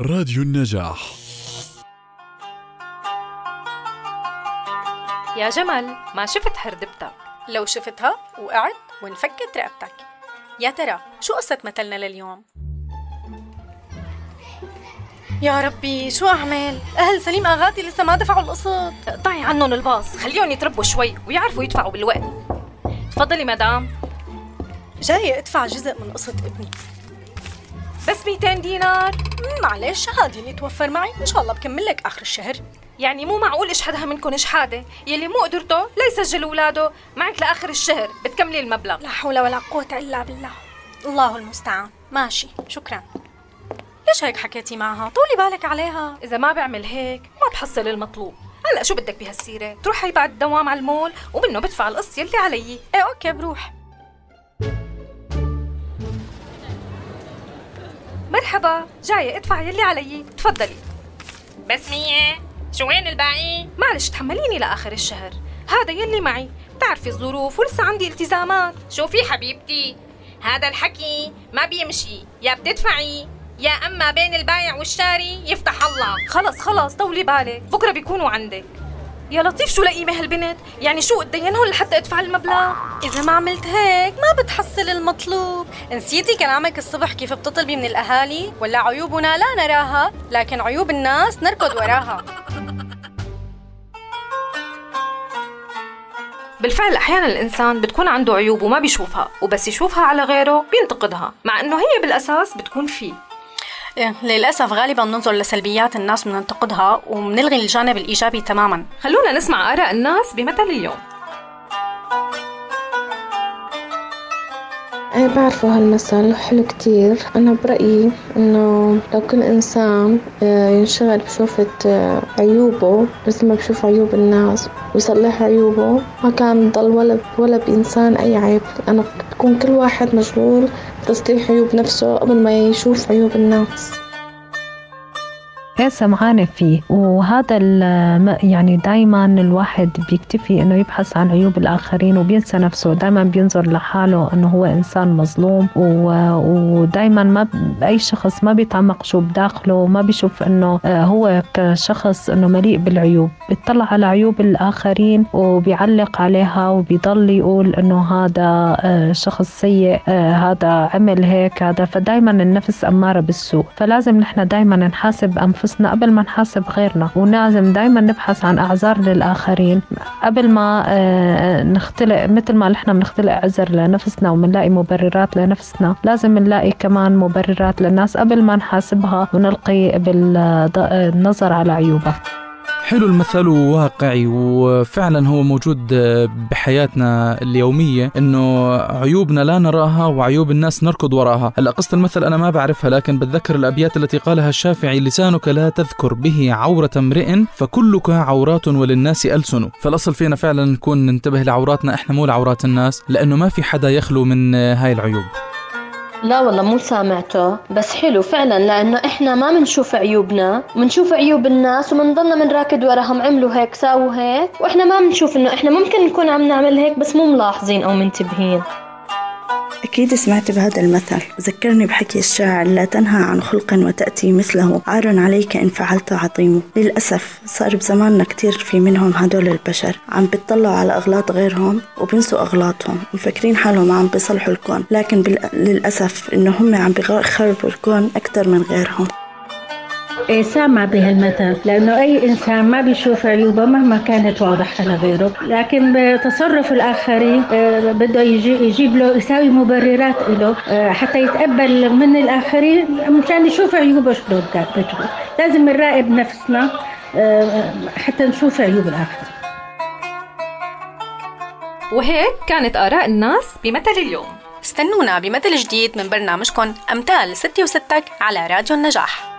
راديو النجاح. يا جمل ما شفت هردبتك لو شفتها وقعت وانفكت رقبتك. يا ترى شو قصة مثلنا لليوم؟ يا ربي شو أعمل؟ أهل سليم أغاتي لسه ما دفعوا القسط. اقطعي عنهم الباص خليهم يتربوا شوي ويعرفوا يدفعوا بالوقت. تفضلي مدام. جاية أدفع جزء من قسط ابني. بس 200 دينار. معلش هادي اللي توفر معي. إن شاء الله بكمل لك آخر الشهر. يعني مو معقول اشحدها منكم شحاده يلي مو قدرته لا يسجل أولاده. معك لآخر الشهر بتكملي المبلغ. لا حول ولا قوة إلا بالله. الله المستعان. ماشي شكرا. ليش هيك حكيتي معها؟ طولي بالك عليها. إذا ما بعمل هيك ما بحصل المطلوب. هلأ شو بدك بهالسيرة؟ تروحي بعد الدوام على المول ومنه بدفع القسط يلي علي. إيه أوكي بروح. مرحبا جاية ادفع يلي علي. تفضلي. بس مية شو وين الباقي؟ معلش تحمليني لآخر الشهر. هذا يلي معي. بتعرفي الظروف ولسه عندي التزامات. شوفي حبيبتي؟ هذا الحكي ما بيمشي. يا بتدفعي يا أما بين البايع والشاري يفتح الله. خلص خلص طولي بالك. بكرة بيكونوا عندك. يا لطيف شو لقيمة هالبنت؟ يعني شو اتدينهم لحتى أدفع المبلغ؟ إذا ما عملت هيك ما بتحصل المطلوب. نسيتي كلامك الصبح كيف بتطلبي من الأهالي؟ ولا عيوبنا لا نراها لكن عيوب الناس نركض وراها. بالفعل أحيانا الإنسان بتكون عنده عيوب وما بيشوفها وبس يشوفها على غيره بينتقدها مع إنه هي بالأساس بتكون فيه. إيه، للأسف غالبا بننظر لسلبيات الناس بننتقدها وبنلغي الجانب الإيجابي تماما. خلونا نسمع آراء الناس بمثل اليوم. بعرفه هالمثل حلو كتير. أنا برأيي إنه لو كل إنسان آه، ينشغل بشوفة آه، عيوبه مثل ما بشوف عيوب الناس ويصلح عيوبه ما كان ضل ولا ولا بإنسان أي عيب. أنا بكون كل واحد مشغول بتصليح عيوب نفسه قبل ما يشوف عيوب الناس. إيه سمعانة فيه. وهذا يعني دايما الواحد بيكتفي إنه يبحث عن عيوب الآخرين وبينسى نفسه. دايما بينظر لحاله إنه هو إنسان مظلوم. ودايما ما أي شخص ما بيتعمق شو بداخله ما بيشوف إنه آه، هو كشخص إنه مليء بالعيوب. بيطلع على عيوب الآخرين وبيعلق عليها وبيضل يقول إنه هذا آه، شخص سيء آه، هذا عمل هيك هذا. فدايما النفس أمارة بالسوء. فلازم نحن دايما نحاسب أنفسنا قبل ما نحاسب غيرنا ولازم دايما نبحث عن أعذار للآخرين. قبل ما آه، نختلق مثل ما نحن بنختلق عذر لنفسنا وبنلاقي مبررات لنفسنا لازم نلاقي كمان مبررات للناس قبل ما نحاسبها ونلقي بالنظر على عيوبها. حلو المثل وواقعي وفعلا هو موجود بحياتنا اليومية إنه عيوبنا لا نراها وعيوب الناس نركض وراها. هلأ قصة المثل أنا ما بعرفها لكن بتذكر الأبيات التي قالها الشافعي لسانك لا تذكر به عورة امرئ فكلك عورات وللناس ألسن. فالأصل فينا فعلا نكون ننتبه لعوراتنا إحنا مو لعورات الناس لأنه ما في حدا يخلو من هاي العيوب. لا والله مو سامعته. بس حلو فعلا لأنه إحنا ما بنشوف عيوبنا. بنشوف عيوب الناس وبنضلنا بنراكد وراهم عملوا هيك ساووا هيك. وإحنا ما بنشوف إنه إحنا ممكن نكون عم نعمل هيك بس مو ملاحظين أو منتبهين. أكيد سمعت بهذا المثل. ذكرني بحكي الشاعر لا تنهى عن خلق وتأتي مثله. عار عليك إن فعلت عظيمه. للأسف صار بزماننا كتير في منهم هدول البشر. عم بيطلعوا على أغلاط غيرهم وبينسوا أغلاطهم مفكرين حالهم عم بيصلحوا الكون. لكن بال... للأسف إنه هم عم بيخربوا الكون أكتر من غيرهم. سامع بهالمثل لأنه أي إنسان ما بيشوف عيوبه مهما كانت واضحة لغيره. لكن بتصرف الآخرين آه، بده يجي يجيب له يساوي مبررات له آه، حتى يتقبل من الآخرين مشان يشوف عيوبه شلون كانت بتكون لازم نراقب نفسنا آه، حتى نشوف عيوب الآخرين. وهيك كانت آراء الناس بمثل اليوم. استنونا بمثل جديد من برنامجكم أمثال ستي وستك على راديو النجاح.